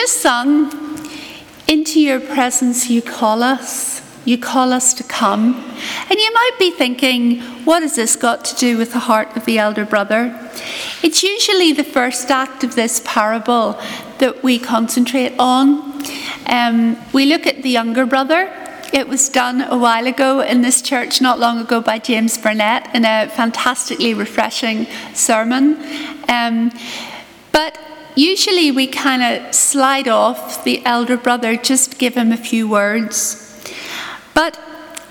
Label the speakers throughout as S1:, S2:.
S1: just sung, Into Your Presence You Call Us. You call us to come. And you might be thinking, what has this got to do with the heart of the elder brother? It's usually the first act of this parable that we concentrate on. Um, we look at the younger brother. It was done a while ago in this church, not long ago, by James Burnett in a fantastically refreshing sermon. Um, but usually we kind of slide off the elder brother, just give him a few words. But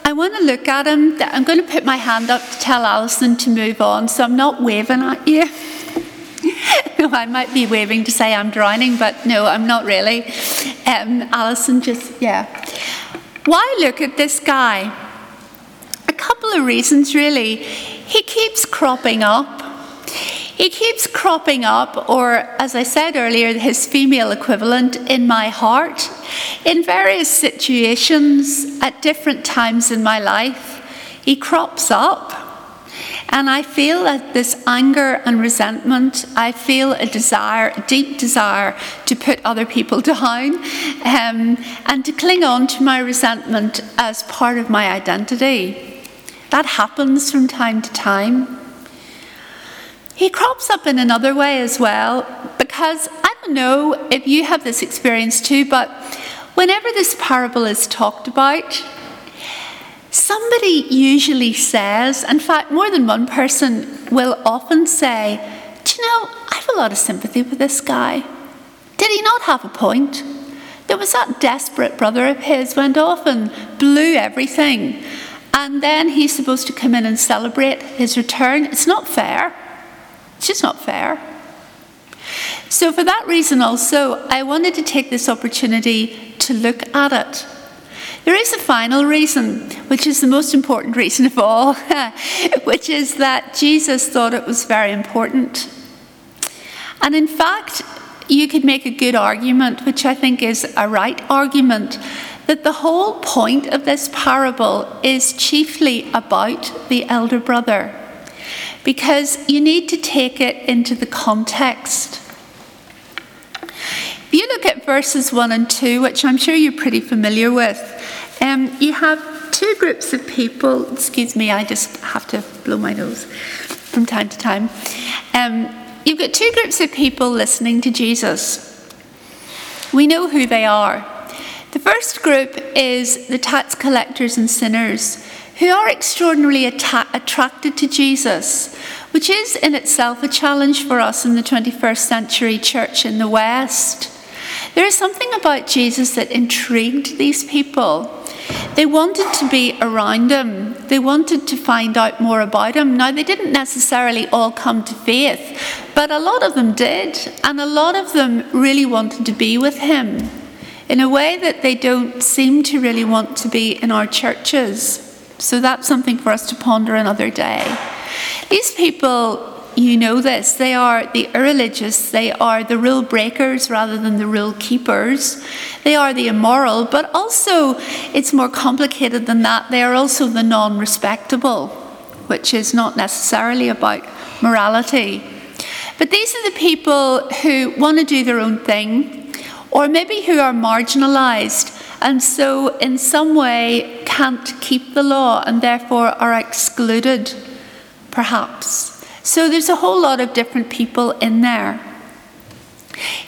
S1: I want to look at him. I'm going to put my hand up to tell Alison to move on, so I'm not waving at you. no, I might be waving to say I'm drowning, but no, I'm not really. Um, Alison, just, yeah. Why look at this guy? A couple of reasons, really. He keeps cropping up he keeps cropping up, or as I said earlier, his female equivalent in my heart, in various situations at different times in my life. He crops up. And I feel that this anger and resentment, I feel a desire, a deep desire to put other people down um, and to cling on to my resentment as part of my identity. That happens from time to time. He crops up in another way as well, because I don't know if you have this experience too, but whenever this parable is talked about, somebody usually says, in fact, more than one person will often say, Do you know, I have a lot of sympathy with this guy. Did he not have a point? There was that desperate brother of his went off and blew everything. And then he's supposed to come in and celebrate his return. It's not fair. It's just not fair. So, for that reason, also, I wanted to take this opportunity to look at it. There is a final reason, which is the most important reason of all, which is that Jesus thought it was very important. And in fact, you could make a good argument, which I think is a right argument, that the whole point of this parable is chiefly about the elder brother because you need to take it into the context. If you look at verses 1 and 2, which I'm sure you're pretty familiar with, um, you have two groups of people. Excuse me, I just have to blow my nose from time to time. Um, you've got two groups of people listening to Jesus. We know who they are. The first group is the tax collectors and sinners who are extraordinarily atta- attracted to Jesus, which is in itself a challenge for us in the 21st century church in the West. There is something about Jesus that intrigued these people. They wanted to be around him. They wanted to find out more about him. Now, they didn't necessarily all come to faith, but a lot of them did. And a lot of them really wanted to be with him in a way that they don't seem to really want to be in our churches. So that's something for us to ponder another day. These people, you know this, they are the irreligious, they are the rule breakers rather than the rule keepers. They are the immoral, but also it's more complicated than that. They are also the non respectable, which is not necessarily about morality. But these are the people who want to do their own thing, or maybe who are marginalized and so in some way can't keep the law and therefore are excluded, perhaps. So there's a whole lot of different people in there.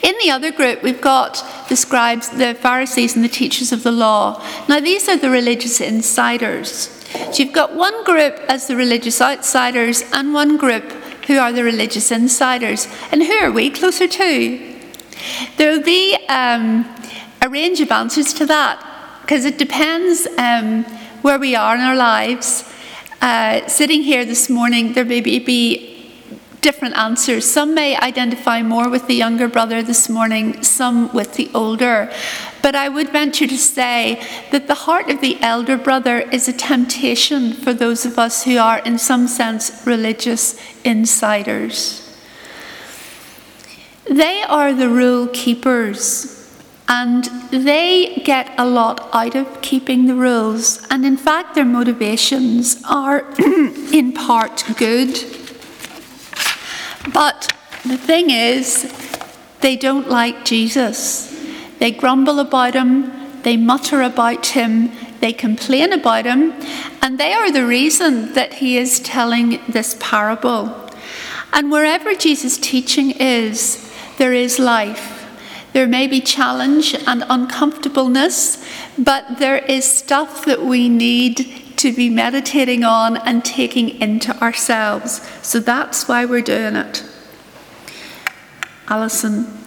S1: In the other group, we've got the scribes, the Pharisees, and the teachers of the law. Now, these are the religious insiders. So you've got one group as the religious outsiders, and one group who are the religious insiders. And who are we closer to? There'll be um, a range of answers to that because it depends um, where we are in our lives. Uh, sitting here this morning, there may be different answers. Some may identify more with the younger brother this morning, some with the older. But I would venture to say that the heart of the elder brother is a temptation for those of us who are, in some sense, religious insiders. They are the rule keepers. And they get a lot out of keeping the rules. And in fact, their motivations are in part good. But the thing is, they don't like Jesus. they grumble about him, they mutter about him, they complain about him, and they are the reason that he is telling this parable. And wherever Jesus' teaching is, there is life. There may be challenge and uncomfortableness, but there is stuff that we need to be meditating on and taking into ourselves. So that's why we're doing it. Alison.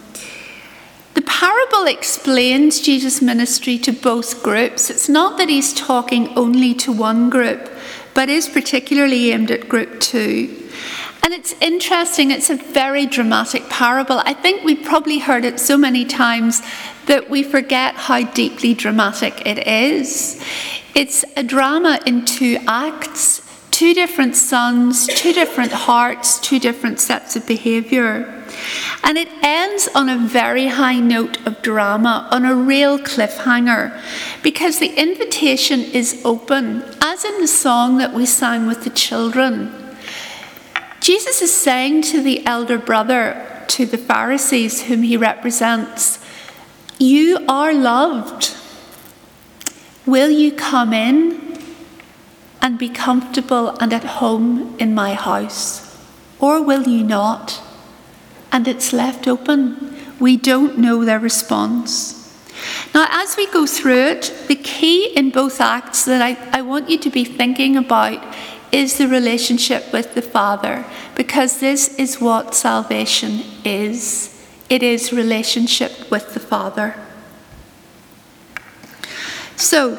S1: The parable explains Jesus' ministry to both groups. It's not that he's talking only to one group, but is particularly aimed at group two. And it's interesting, it's a very dramatic parable. I think we've probably heard it so many times that we forget how deeply dramatic it is. It's a drama in two acts, two different sons, two different hearts, two different sets of behaviour. And it ends on a very high note of drama, on a real cliffhanger, because the invitation is open, as in the song that we sang with the children. Jesus is saying to the elder brother, to the Pharisees whom he represents, You are loved. Will you come in and be comfortable and at home in my house? Or will you not? And it's left open. We don't know their response. Now, as we go through it, the key in both acts that I, I want you to be thinking about is the relationship with the Father, because this is what salvation is it is relationship with the Father. So,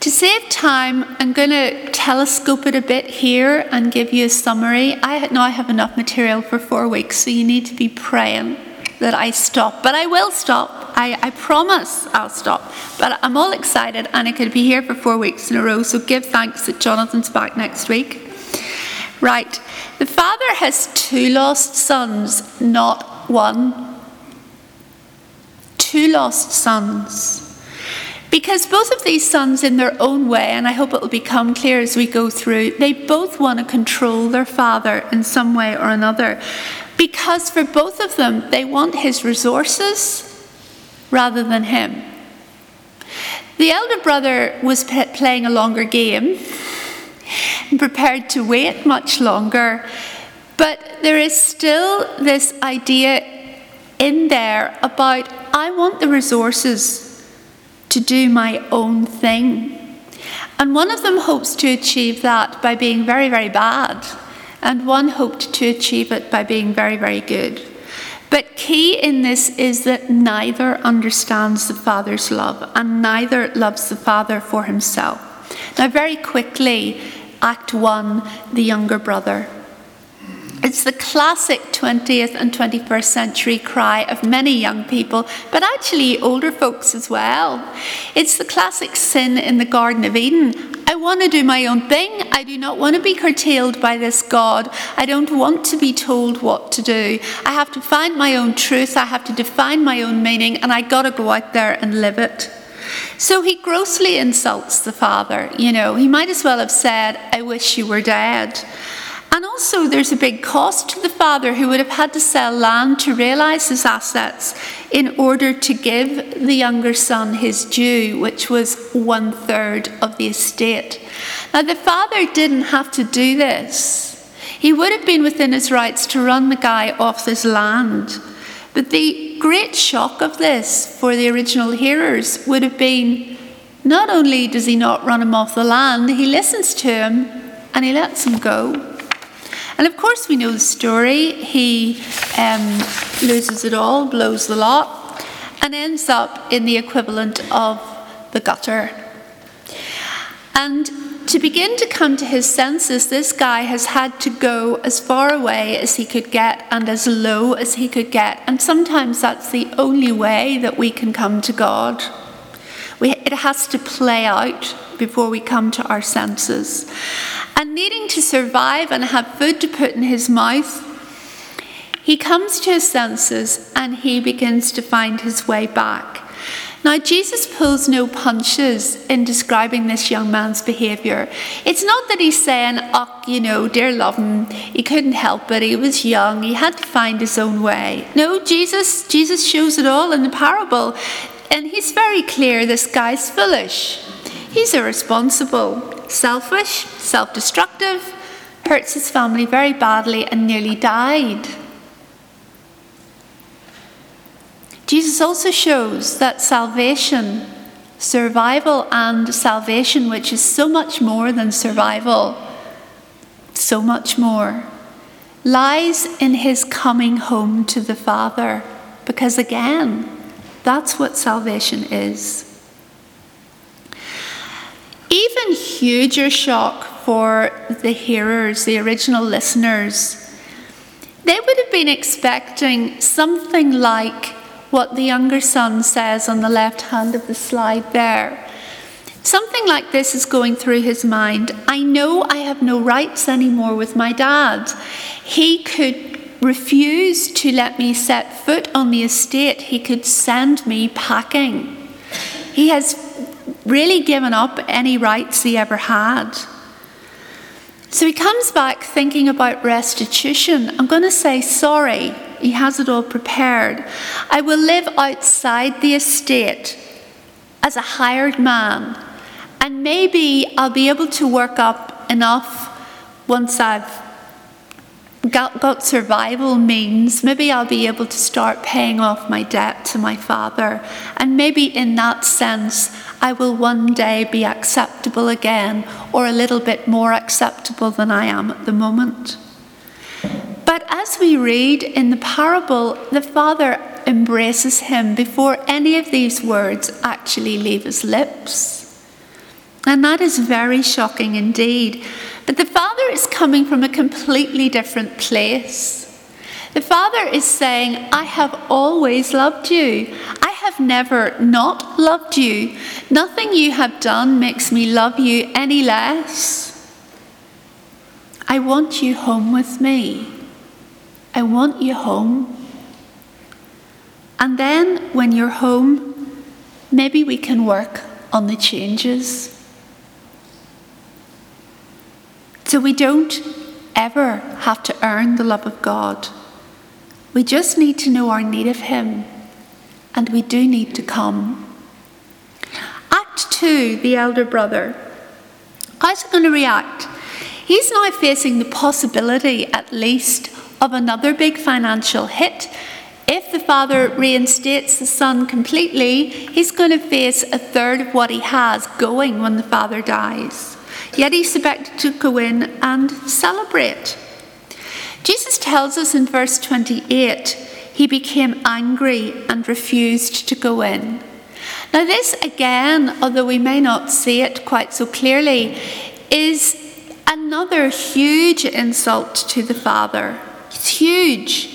S1: to save time, I'm going to telescope it a bit here and give you a summary. I now have enough material for four weeks, so you need to be praying that I stop. But I will stop I, I promise I'll stop. But I'm all excited and I could be here for four weeks in a row, so give thanks that Jonathan's back next week. Right. The father has two lost sons, not one. Two lost sons. Because both of these sons, in their own way, and I hope it will become clear as we go through, they both want to control their father in some way or another. Because for both of them, they want his resources rather than him. The elder brother was playing a longer game and prepared to wait much longer, but there is still this idea in there about I want the resources to do my own thing. And one of them hopes to achieve that by being very, very bad, and one hoped to achieve it by being very, very good. But key in this is that neither understands the Father's love and neither loves the Father for himself. Now, very quickly, Act 1, the younger brother. It's the classic 20th and 21st century cry of many young people, but actually older folks as well. It's the classic sin in the Garden of Eden. I want to do my own thing. I do not want to be curtailed by this God. I don't want to be told what to do. I have to find my own truth. I have to define my own meaning, and I got to go out there and live it. So he grossly insults the father. You know, he might as well have said, I wish you were dead. And also, there's a big cost to the father who would have had to sell land to realize his assets in order to give the younger son his due, which was one third of the estate. Now, the father didn't have to do this, he would have been within his rights to run the guy off this land. But the great shock of this for the original hearers would have been not only does he not run him off the land, he listens to him and he lets him go. And of course, we know the story. He um, loses it all, blows the lot, and ends up in the equivalent of the gutter. And to begin to come to his senses, this guy has had to go as far away as he could get and as low as he could get. And sometimes that's the only way that we can come to God. We, it has to play out before we come to our senses. And needing to survive and have food to put in his mouth, he comes to his senses and he begins to find his way back. Now, Jesus pulls no punches in describing this young man's behaviour. It's not that he's saying, oh, you know, dear love him, he couldn't help it, he was young, he had to find his own way. No, Jesus, Jesus shows it all in the parable. And he's very clear this guy's foolish. He's irresponsible, selfish, self destructive, hurts his family very badly, and nearly died. Jesus also shows that salvation, survival, and salvation, which is so much more than survival, so much more, lies in his coming home to the Father. Because again, that's what salvation is. Even huger shock for the hearers, the original listeners, they would have been expecting something like what the younger son says on the left hand of the slide there. Something like this is going through his mind. I know I have no rights anymore with my dad. He could refuse to let me set foot on the estate, he could send me packing. He has really given up any rights he ever had. So he comes back thinking about restitution. I'm going to say sorry. He has it all prepared. I will live outside the estate as a hired man, and maybe I'll be able to work up enough once I've got survival means. Maybe I'll be able to start paying off my debt to my father, and maybe in that sense, I will one day be acceptable again, or a little bit more acceptable than I am at the moment. But as we read in the parable, the father embraces him before any of these words actually leave his lips. And that is very shocking indeed. But the father is coming from a completely different place. The father is saying, I have always loved you. I have never not loved you. Nothing you have done makes me love you any less. I want you home with me. I want you home. And then when you're home, maybe we can work on the changes. So we don't ever have to earn the love of God. We just need to know our need of Him, and we do need to come. Act 2, the elder brother. How's he going to react? He's now facing the possibility, at least, of another big financial hit. If the father reinstates the son completely, he's going to face a third of what he has going when the father dies. Yet he's expected to go in and celebrate. Jesus tells us in verse 28 he became angry and refused to go in. Now, this again, although we may not see it quite so clearly, is another huge insult to the Father. It's huge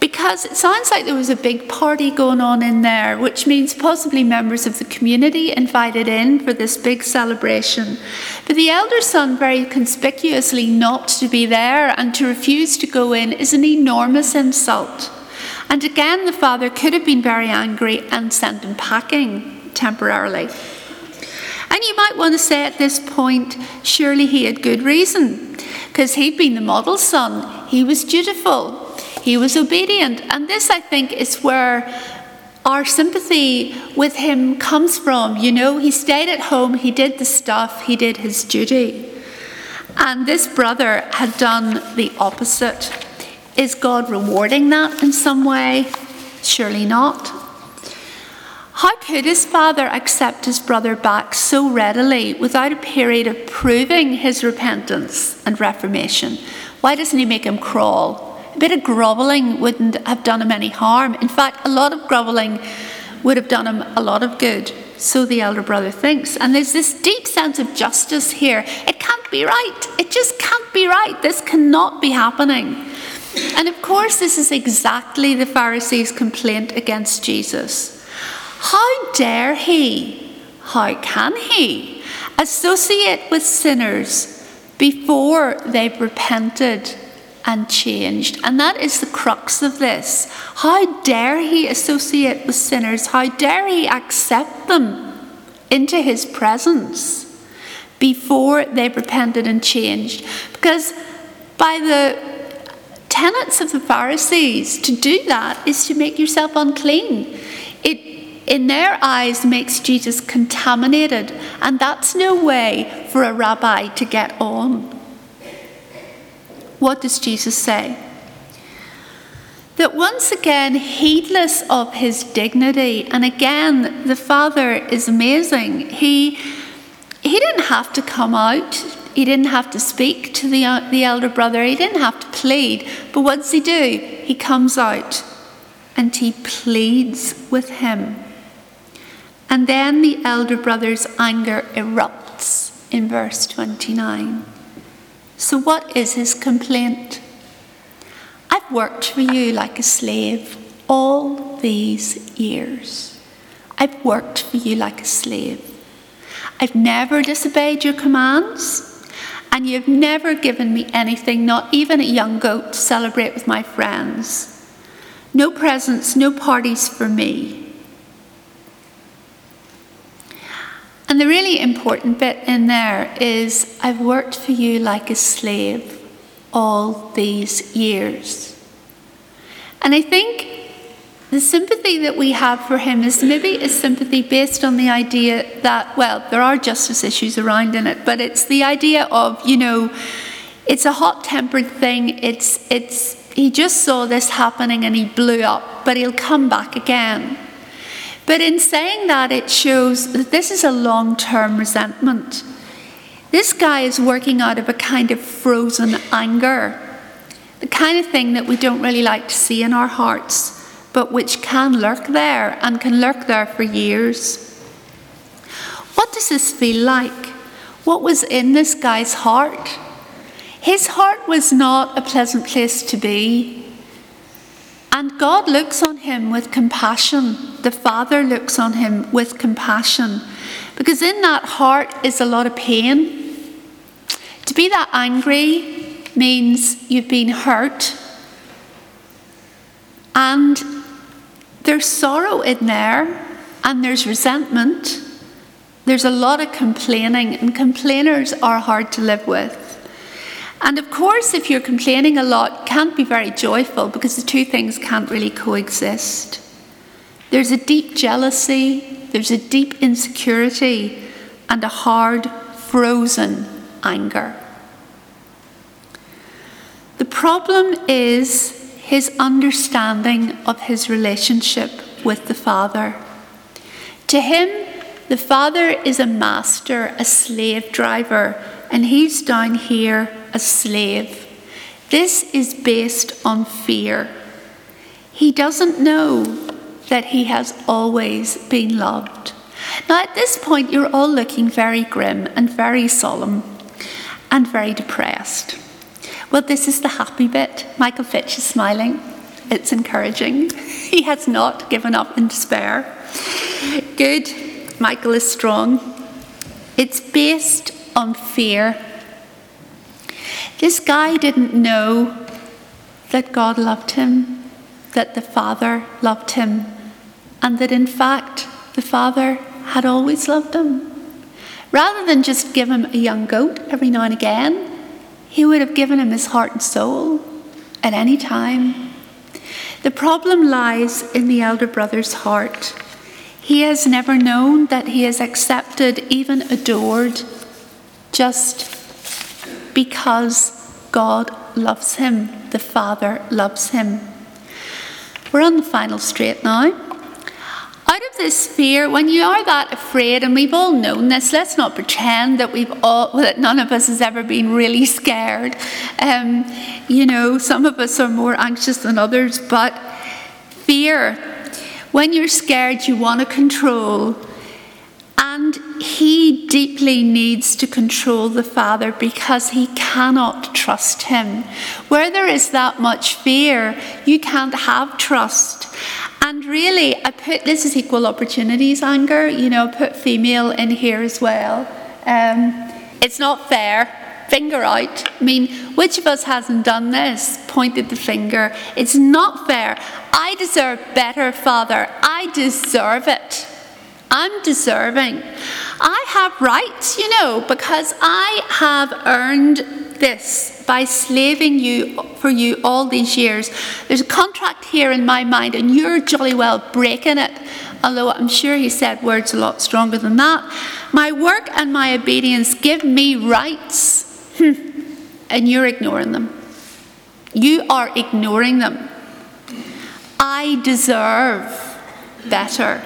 S1: because it sounds like there was a big party going on in there, which means possibly members of the community invited in for this big celebration. But the elder son, very conspicuously not to be there and to refuse to go in, is an enormous insult. And again, the father could have been very angry and sent him packing temporarily. And you might want to say at this point, surely he had good reason, because he'd been the model son, he was dutiful, he was obedient. And this, I think, is where our sympathy with him comes from. You know, he stayed at home, he did the stuff, he did his duty. And this brother had done the opposite. Is God rewarding that in some way? Surely not. How could his father accept his brother back so readily without a period of proving his repentance and reformation? Why doesn't he make him crawl? A bit of grovelling wouldn't have done him any harm. In fact, a lot of grovelling would have done him a lot of good. So the elder brother thinks. And there's this deep sense of justice here. It can't be right. It just can't be right. This cannot be happening. And of course, this is exactly the Pharisees' complaint against Jesus. How dare he, how can he associate with sinners before they've repented and changed. And that is the crux of this. How dare he associate with sinners? How dare he accept them into his presence before they've repented and changed? Because by the tenets of the Pharisees, to do that is to make yourself unclean. It, in their eyes, makes Jesus contaminated, and that's no way for a rabbi to get on. What does Jesus say? That once again, heedless of his dignity, and again, the Father is amazing. He, he didn't have to come out, he didn't have to speak to the, the elder brother, he didn't have to plead. But what does he do? He comes out and he pleads with him. And then the elder brother's anger erupts in verse 29. So, what is his complaint? I've worked for you like a slave all these years. I've worked for you like a slave. I've never disobeyed your commands, and you've never given me anything, not even a young goat to celebrate with my friends. No presents, no parties for me. And the really important bit in there is I've worked for you like a slave all these years. And I think the sympathy that we have for him is maybe a sympathy based on the idea that, well, there are justice issues around in it, but it's the idea of, you know, it's a hot tempered thing. It's, it's, he just saw this happening and he blew up, but he'll come back again. But in saying that, it shows that this is a long term resentment. This guy is working out of a kind of frozen anger, the kind of thing that we don't really like to see in our hearts, but which can lurk there and can lurk there for years. What does this feel like? What was in this guy's heart? His heart was not a pleasant place to be. And God looks on him with compassion. The Father looks on him with compassion. Because in that heart is a lot of pain. To be that angry means you've been hurt. And there's sorrow in there, and there's resentment. There's a lot of complaining, and complainers are hard to live with. And of course, if you're complaining a lot, can't be very joyful because the two things can't really coexist. There's a deep jealousy, there's a deep insecurity, and a hard, frozen anger. The problem is his understanding of his relationship with the Father. To him, the Father is a master, a slave driver, and he's down here a slave. This is based on fear. He doesn't know that he has always been loved. Now, at this point, you're all looking very grim and very solemn and very depressed. Well, this is the happy bit. Michael Fitch is smiling. It's encouraging. He has not given up in despair. Good. Michael is strong. It's based on fear this guy didn't know that God loved him, that the Father loved him, and that in fact the Father had always loved him. Rather than just give him a young goat every now and again, he would have given him his heart and soul at any time. The problem lies in the elder brother's heart. He has never known that he is accepted, even adored, just because God loves him, the Father loves him. We're on the final straight now. Out of this fear, when you are that afraid, and we've all known this, let's not pretend that we've all that none of us has ever been really scared. Um, you know, some of us are more anxious than others, but fear. When you're scared, you want to control. He deeply needs to control the Father because he cannot trust him. Where there is that much fear, you can't have trust. And really, I put this is equal opportunities anger, you know, put female in here as well. Um, it's not fair. finger out. I mean, which of us hasn't done this? Pointed the finger. It's not fair. I deserve better, Father. I deserve it. I'm deserving. I have rights, you know, because I have earned this by slaving you for you all these years. There's a contract here in my mind, and you're jolly well breaking it. Although I'm sure he said words a lot stronger than that. My work and my obedience give me rights, and you're ignoring them. You are ignoring them. I deserve better.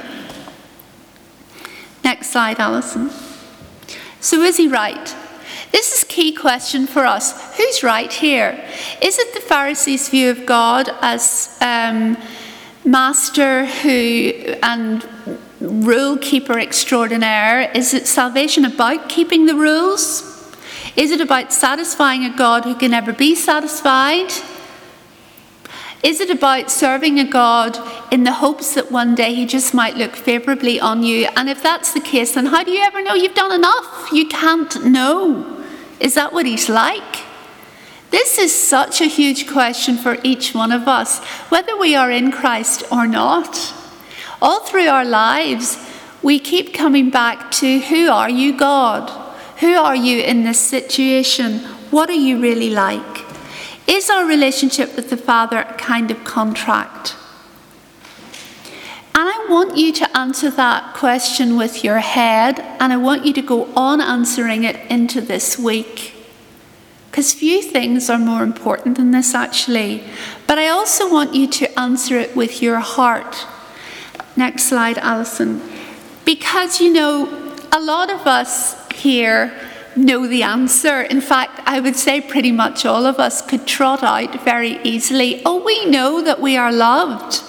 S1: Next slide, Alison. So is he right? This is a key question for us. Who's right here? Is it the Pharisees' view of God as um, master who and rule keeper extraordinaire? Is it salvation about keeping the rules? Is it about satisfying a God who can never be satisfied? Is it about serving a God in the hopes that one day He just might look favourably on you? And if that's the case, then how do you ever know you've done enough? You can't know. Is that what He's like? This is such a huge question for each one of us, whether we are in Christ or not. All through our lives, we keep coming back to who are you, God? Who are you in this situation? What are you really like? Is our relationship with the Father a kind of contract? And I want you to answer that question with your head, and I want you to go on answering it into this week. Because few things are more important than this, actually. But I also want you to answer it with your heart. Next slide, Alison. Because, you know, a lot of us here know the answer. In fact, I would say pretty much all of us could trot out very easily oh, we know that we are loved.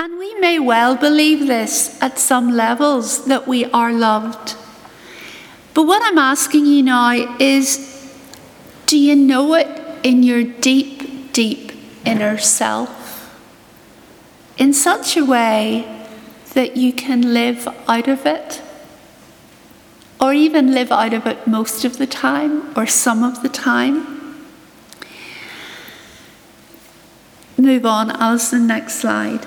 S1: And we may well believe this at some levels that we are loved. But what I'm asking you now is do you know it in your deep, deep inner self? In such a way that you can live out of it? Or even live out of it most of the time or some of the time? Move on, Alison, next slide.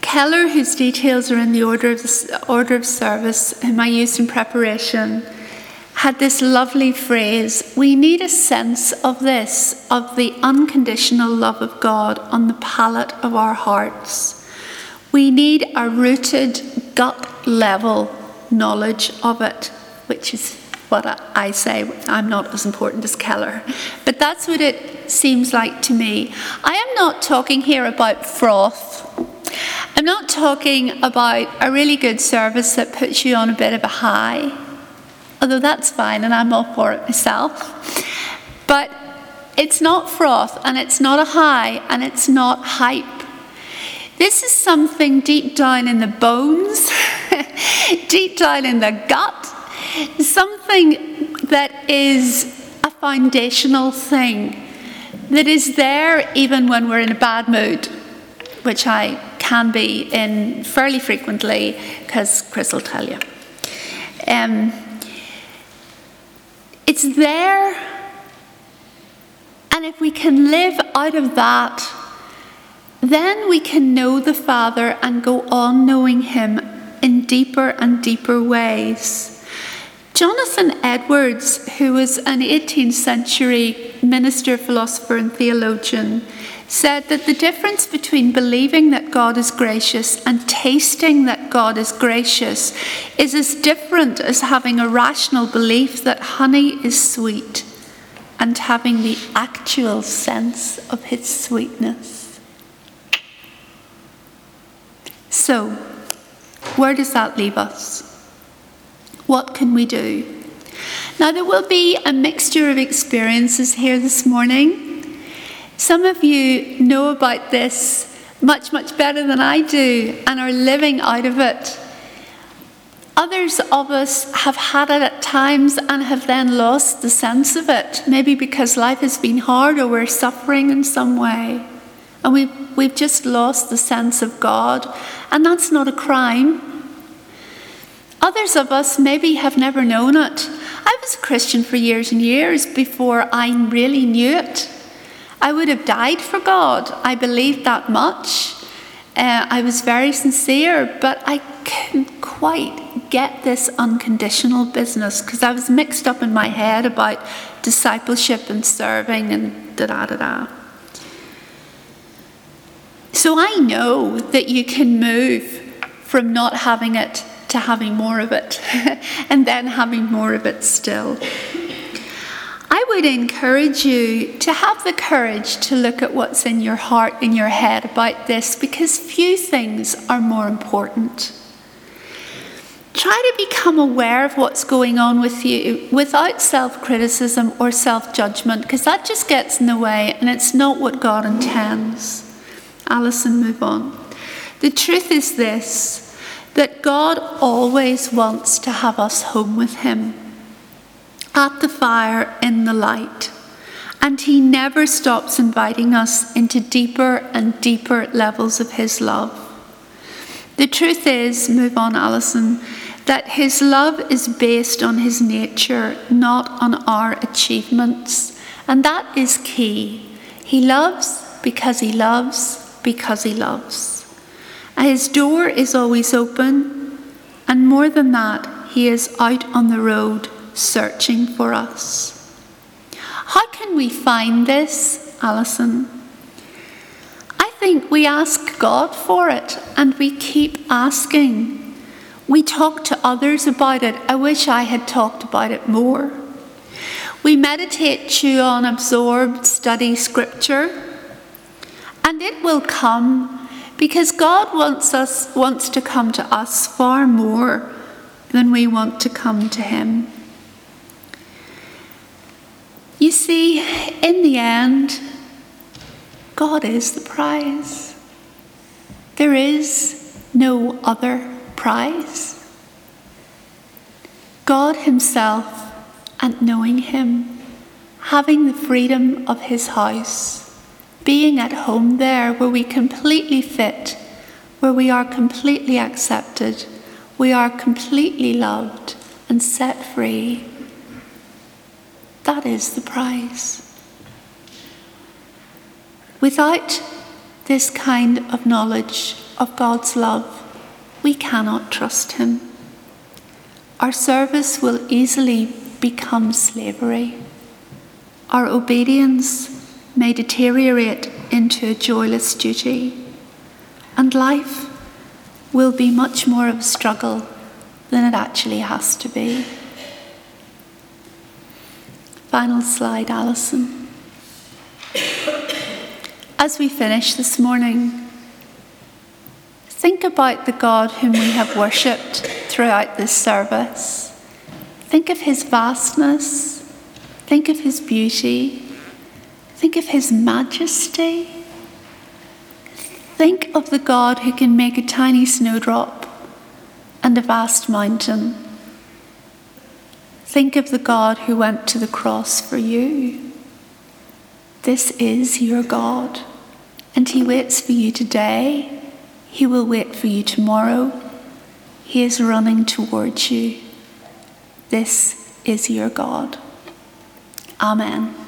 S1: Keller, whose details are in the order of, the, order of service, whom I used in preparation, had this lovely phrase we need a sense of this, of the unconditional love of God on the palate of our hearts. We need a rooted, gut level knowledge of it, which is what I say. I'm not as important as Keller. But that's what it seems like to me. I am not talking here about froth. I'm not talking about a really good service that puts you on a bit of a high although that's fine and I'm all for it myself. But it's not froth and it's not a high and it's not hype. This is something deep down in the bones, deep down in the gut, something that is a foundational thing that is there even when we're in a bad mood, which I can be in fairly frequently because Chris will tell you. Um, it's there. And if we can live out of that, then we can know the Father and go on knowing Him in deeper and deeper ways. Jonathan Edwards, who was an 18th century minister, philosopher, and theologian, said that the difference between believing that God is gracious and tasting that God is gracious is as different as having a rational belief that honey is sweet and having the actual sense of its sweetness. So, where does that leave us? What can we do? Now, there will be a mixture of experiences here this morning. Some of you know about this much, much better than I do and are living out of it. Others of us have had it at times and have then lost the sense of it, maybe because life has been hard or we're suffering in some way. And we've, we've just lost the sense of God, and that's not a crime. Others of us maybe have never known it. I was a Christian for years and years before I really knew it. I would have died for God. I believed that much. Uh, I was very sincere, but I couldn't quite get this unconditional business because I was mixed up in my head about discipleship and serving and da da da da. So I know that you can move from not having it to having more of it and then having more of it still. I would encourage you to have the courage to look at what's in your heart, in your head about this, because few things are more important. Try to become aware of what's going on with you without self criticism or self judgment, because that just gets in the way and it's not what God intends. Alison, move on. The truth is this that God always wants to have us home with Him at the fire in the light. And he never stops inviting us into deeper and deeper levels of his love. The truth is, move on, Alison, that his love is based on his nature, not on our achievements. And that is key. He loves because he loves because he loves. His door is always open, and more than that, he is out on the road searching for us. How can we find this, Alison? I think we ask God for it and we keep asking. We talk to others about it. I wish I had talked about it more. We meditate, chew on, absorb, study scripture, and it will come because God wants us wants to come to us far more than we want to come to him. You see, in the end, God is the prize. There is no other prize. God Himself and knowing Him, having the freedom of His house, being at home there where we completely fit, where we are completely accepted, we are completely loved and set free. That is the prize. Without this kind of knowledge of God's love, we cannot trust Him. Our service will easily become slavery. Our obedience may deteriorate into a joyless duty, and life will be much more of a struggle than it actually has to be. Final slide, Alison. As we finish this morning, think about the God whom we have worshipped throughout this service. Think of his vastness. Think of his beauty. Think of his majesty. Think of the God who can make a tiny snowdrop and a vast mountain. Think of the God who went to the cross for you. This is your God, and He waits for you today. He will wait for you tomorrow. He is running towards you. This is your God. Amen.